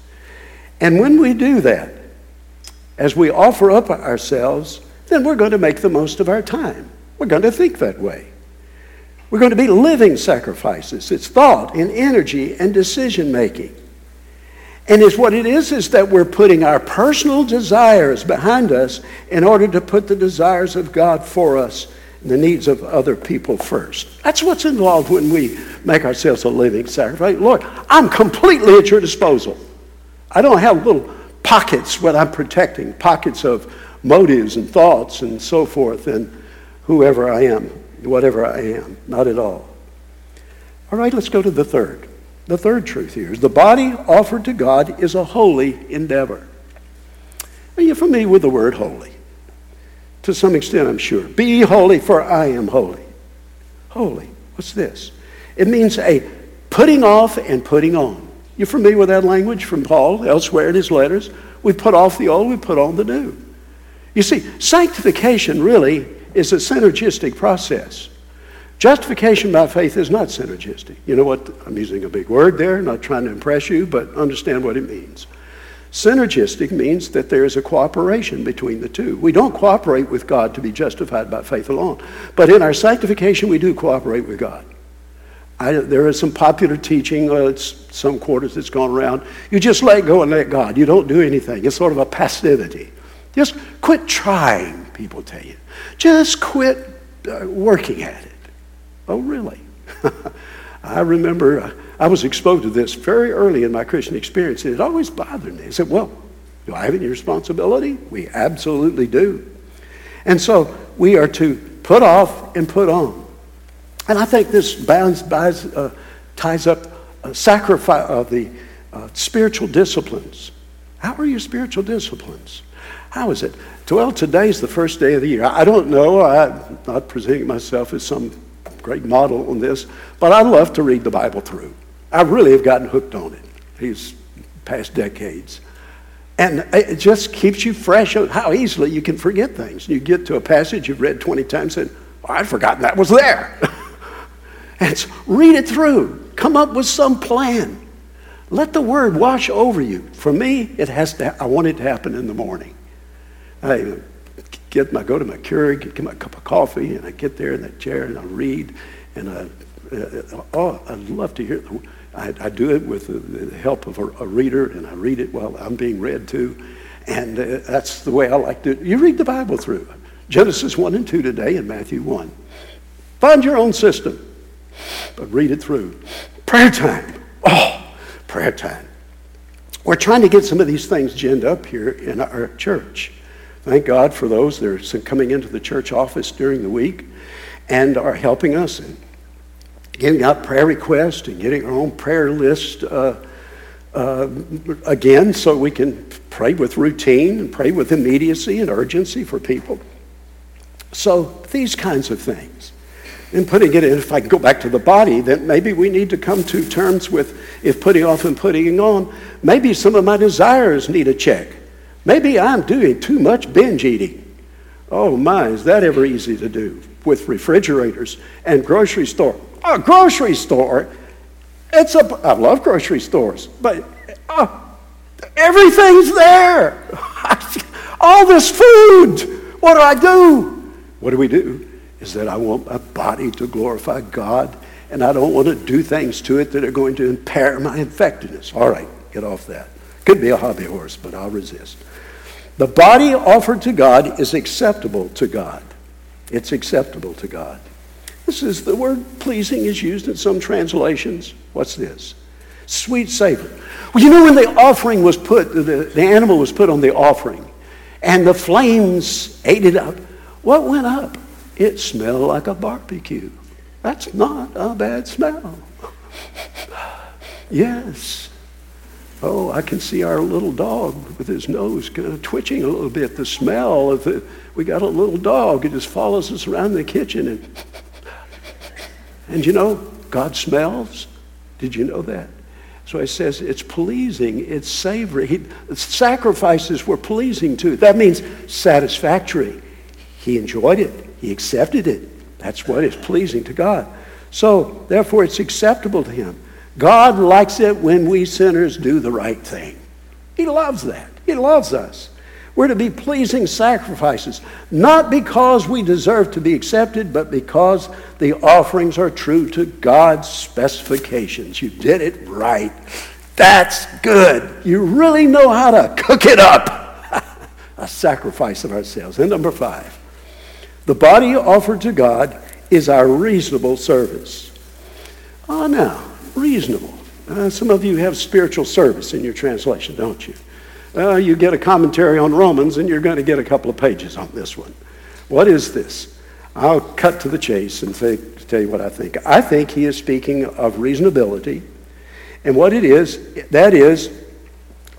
And when we do that, as we offer up ourselves, then we're going to make the most of our time. We're going to think that way. We're going to be living sacrifices. It's thought and energy and decision making. And it's what it is is that we're putting our personal desires behind us in order to put the desires of God for us and the needs of other people first. That's what's involved when we make ourselves a living sacrifice. Lord, I'm completely at your disposal. I don't have little pockets what I'm protecting, pockets of motives and thoughts and so forth, and whoever I am whatever I am. Not at all. All right, let's go to the third. The third truth here is the body offered to God is a holy endeavor. Are you familiar with the word holy? To some extent, I'm sure. Be holy, for I am holy. Holy. What's this? It means a putting off and putting on. You're familiar with that language from Paul elsewhere in his letters? We put off the old, we put on the new. You see, sanctification really is a synergistic process. Justification by faith is not synergistic. You know what? I'm using a big word there, not trying to impress you, but understand what it means. Synergistic means that there is a cooperation between the two. We don't cooperate with God to be justified by faith alone, but in our sanctification, we do cooperate with God. I, there is some popular teaching, uh, some quarters that's gone around. You just let go and let God. You don't do anything. It's sort of a passivity. Just quit trying, people tell you. Just quit uh, working at it. Oh, really? I remember uh, I was exposed to this very early in my Christian experience, and it always bothered me. I said, Well, do I have any responsibility? We absolutely do. And so we are to put off and put on. And I think this bounds, binds, uh, ties up a sacrifice of the uh, spiritual disciplines. How are your spiritual disciplines? How is it? Well, today's the first day of the year. I don't know. I'm not presenting myself as some great model on this, but I love to read the Bible through. I really have gotten hooked on it these past decades. And it just keeps you fresh. How easily you can forget things. You get to a passage you've read 20 times and, oh, I'd forgotten that was there. and read it through. Come up with some plan. Let the word wash over you. For me, it has to, I want it to happen in the morning. I get my, go to my Keurig, get, my cup of coffee, and I get there in that chair and I read. And I, uh, oh, I love to hear. I, I do it with the, the help of a, a, reader, and I read it while I'm being read to. And uh, that's the way I like to. You read the Bible through Genesis 1 and 2 today and Matthew 1. Find your own system, but read it through. Prayer time. Oh, prayer time. We're trying to get some of these things ginned up here in our church. Thank God for those that are coming into the church office during the week and are helping us in getting out prayer requests and getting our own prayer list uh, uh, again so we can pray with routine and pray with immediacy and urgency for people. So these kinds of things and putting it in, if I can go back to the body, then maybe we need to come to terms with if putting off and putting on, maybe some of my desires need a check. Maybe I'm doing too much binge eating. Oh my, is that ever easy to do with refrigerators and grocery store? A grocery store, it's a, I love grocery stores, but oh, everything's there. All this food. What do I do? What do we do? is that I want my body to glorify God, and I don't want to do things to it that are going to impair my effectiveness. All right, get off that. Could be a hobby horse, but I'll resist. The body offered to God is acceptable to God. It's acceptable to God. This is the word pleasing is used in some translations. What's this? Sweet savor. Well, you know when the offering was put, the, the animal was put on the offering, and the flames ate it up. What went up? It smelled like a barbecue. That's not a bad smell. yes. Oh, I can see our little dog with his nose kind of twitching a little bit. The smell of the, we got a little dog. It just follows us around the kitchen. And, and you know, God smells. Did you know that? So he says it's pleasing, it's savory. He, sacrifices were pleasing too. That means satisfactory. He enjoyed it. He accepted it. That's what is pleasing to God. So, therefore, it's acceptable to Him. God likes it when we sinners do the right thing. He loves that. He loves us. We're to be pleasing sacrifices, not because we deserve to be accepted, but because the offerings are true to God's specifications. You did it right. That's good. You really know how to cook it up. A sacrifice of ourselves. And number five, the body offered to God is our reasonable service. Oh, now, reasonable. Uh, some of you have spiritual service in your translation, don't you? Uh, you get a commentary on Romans, and you're going to get a couple of pages on this one. What is this? I'll cut to the chase and think, tell you what I think. I think he is speaking of reasonability. And what it is, that is,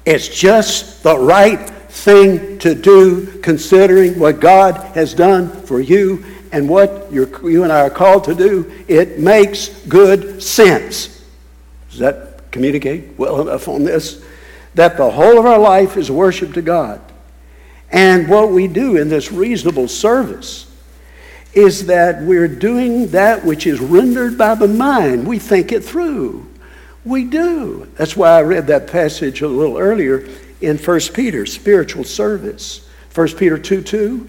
it's just the right thing to do considering what God has done for you and what you and I are called to do. It makes good sense. Does that communicate well enough on this? That the whole of our life is worship to God. And what we do in this reasonable service is that we're doing that which is rendered by the mind. We think it through. We do. That's why I read that passage a little earlier in 1 Peter, spiritual service. 1 Peter 2 2,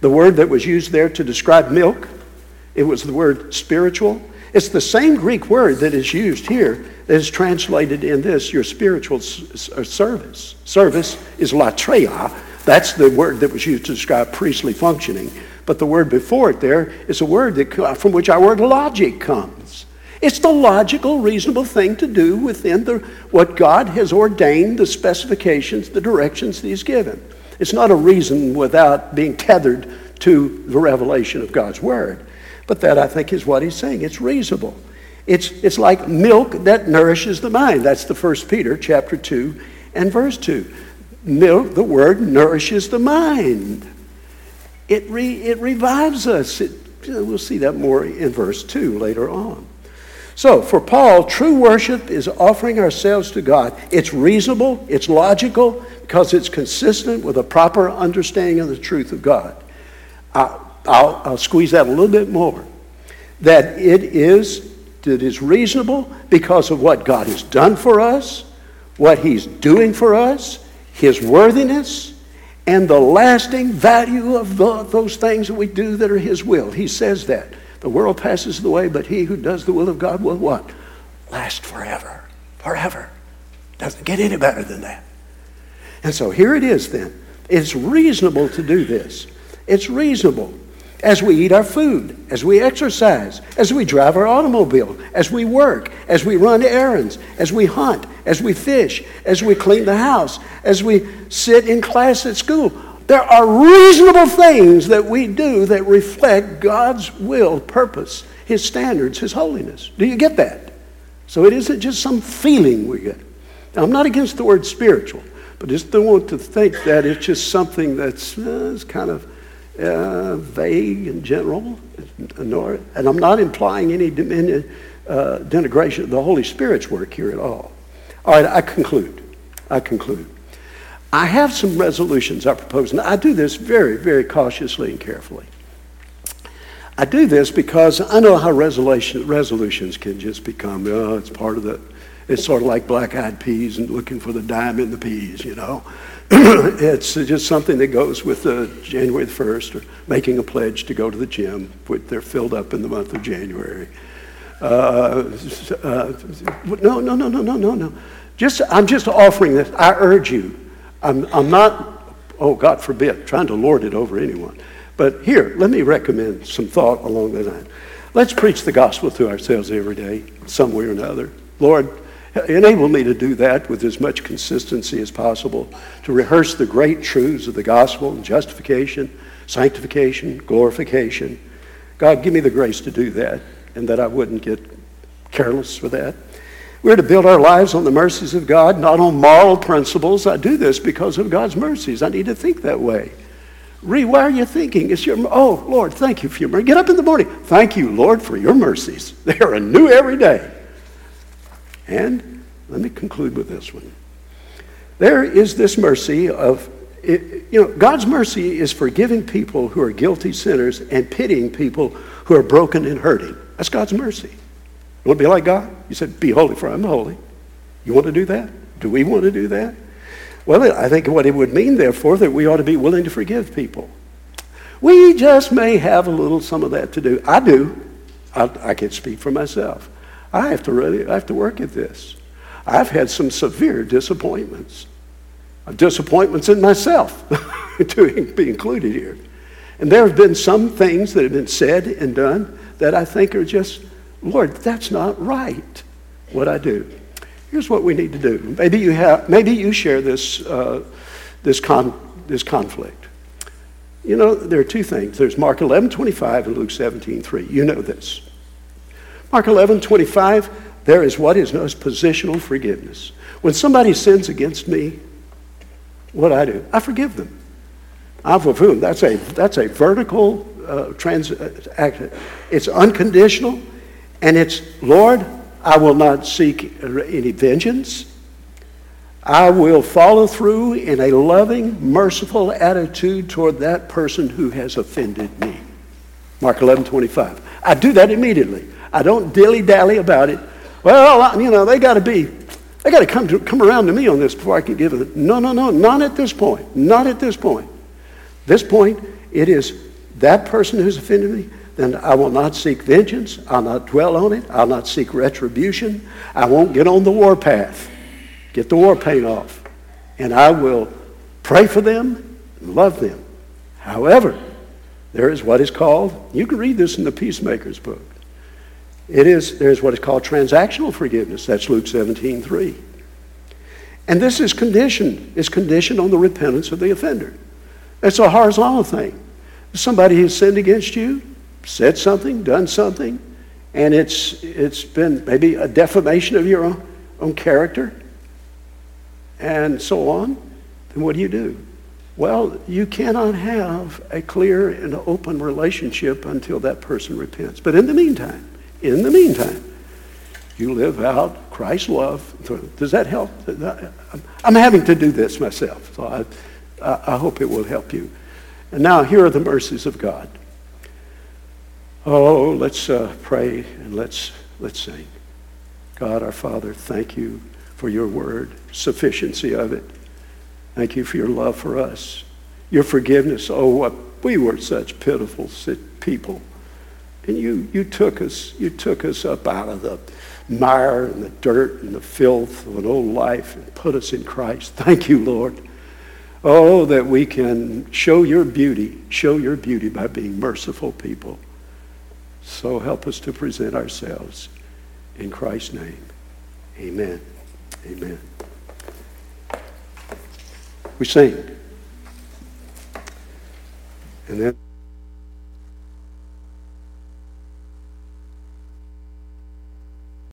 the word that was used there to describe milk, it was the word spiritual. It's the same Greek word that is used here that is translated in this, your spiritual uh, service. Service is latreia. That's the word that was used to describe priestly functioning. But the word before it there is a word that, from which our word logic comes. It's the logical, reasonable thing to do within the, what God has ordained, the specifications, the directions that He's given. It's not a reason without being tethered to the revelation of God's Word. But that, I think, is what He's saying. It's reasonable. It's, it's like milk that nourishes the mind. That's the First Peter chapter 2 and verse 2. Milk, the Word, nourishes the mind. It, re, it revives us. It, we'll see that more in verse 2 later on. So, for Paul, true worship is offering ourselves to God. It's reasonable, it's logical, because it's consistent with a proper understanding of the truth of God. I'll, I'll, I'll squeeze that a little bit more. That it is, it is reasonable because of what God has done for us, what He's doing for us, His worthiness, and the lasting value of the, those things that we do that are His will. He says that. The world passes away, but he who does the will of God will what? Last forever. Forever. Doesn't get any better than that. And so here it is then. It's reasonable to do this. It's reasonable. As we eat our food, as we exercise, as we drive our automobile, as we work, as we run errands, as we hunt, as we fish, as we clean the house, as we sit in class at school. There are reasonable things that we do that reflect God's will, purpose, His standards, His holiness. Do you get that? So it isn't just some feeling we get. Now, I'm not against the word spiritual, but I just don't want to think that it's just something that's uh, kind of uh, vague and general. And I'm not implying any dominion, uh, denigration of the Holy Spirit's work here at all. All right, I conclude. I conclude. I have some resolutions I propose, and I do this very, very cautiously and carefully. I do this because I know how resolution, resolutions can just become, oh, it's part of the, it's sort of like black eyed peas and looking for the dime in the peas, you know. it's just something that goes with the January the 1st or making a pledge to go to the gym. They're filled up in the month of January. Uh, uh, no, no, no, no, no, no, no. Just, I'm just offering this. I urge you. I'm, I'm not, oh, God forbid, trying to lord it over anyone. But here, let me recommend some thought along the line. Let's preach the gospel to ourselves every day, some way or another. Lord, Enable me to do that with as much consistency as possible, to rehearse the great truths of the gospel and justification, sanctification, glorification. God, give me the grace to do that and that I wouldn't get careless with that. We're to build our lives on the mercies of God, not on moral principles. I do this because of God's mercies. I need to think that way. Rewire your thinking. It's your, oh, Lord, thank you for your mercy. Get up in the morning. Thank you, Lord, for your mercies. They are new every day. And let me conclude with this one. There is this mercy of, you know, God's mercy is forgiving people who are guilty sinners and pitying people who are broken and hurting. That's God's mercy. You want to be like God? You said, Be holy, for I'm holy. You want to do that? Do we want to do that? Well, I think what it would mean, therefore, that we ought to be willing to forgive people. We just may have a little some of that to do. I do. I, I can speak for myself. I have to really, I have to work at this. I've had some severe disappointments. Disappointments in myself to be included here. And there have been some things that have been said and done that I think are just, Lord, that's not right, what I do. Here's what we need to do. Maybe you, have, maybe you share this, uh, this, con, this conflict. You know, there are two things. There's Mark 11, 25 and Luke 17, 3. You know this. Mark 11, 25, there is what is known as positional forgiveness. When somebody sins against me, what I do? I forgive them. I've whom? That's a, that's a vertical uh, trans uh. It's unconditional, and it's, Lord, I will not seek any vengeance. I will follow through in a loving, merciful attitude toward that person who has offended me. Mark 11, 25. I do that immediately. I don't dilly dally about it. Well, you know, they got to be, they got to come come around to me on this before I can give it. No, no, no, not at this point. Not at this point. This point, it is that person who's offended me. Then I will not seek vengeance. I'll not dwell on it. I'll not seek retribution. I won't get on the warpath. Get the war paint off. And I will pray for them, love them. However, there is what is called, you can read this in the Peacemaker's book. It is, there's what is called transactional forgiveness. That's Luke 17, 3. And this is conditioned. It's conditioned on the repentance of the offender. It's a horizontal thing. Somebody has sinned against you, said something, done something, and it's, it's been maybe a defamation of your own, own character, and so on, then what do you do? Well, you cannot have a clear and open relationship until that person repents. But in the meantime, in the meantime, you live out Christ's love. Does that help? I'm having to do this myself, so I, I hope it will help you. And now, here are the mercies of God. Oh, let's uh, pray and let's, let's sing. God, our Father, thank you for your word, sufficiency of it. Thank you for your love for us, your forgiveness. Oh, we were such pitiful people. And you, you, took us, you took us up out of the mire and the dirt and the filth of an old life and put us in Christ. Thank you, Lord. Oh, that we can show your beauty, show your beauty by being merciful people. So help us to present ourselves in Christ's name. Amen. Amen. We sing. And then.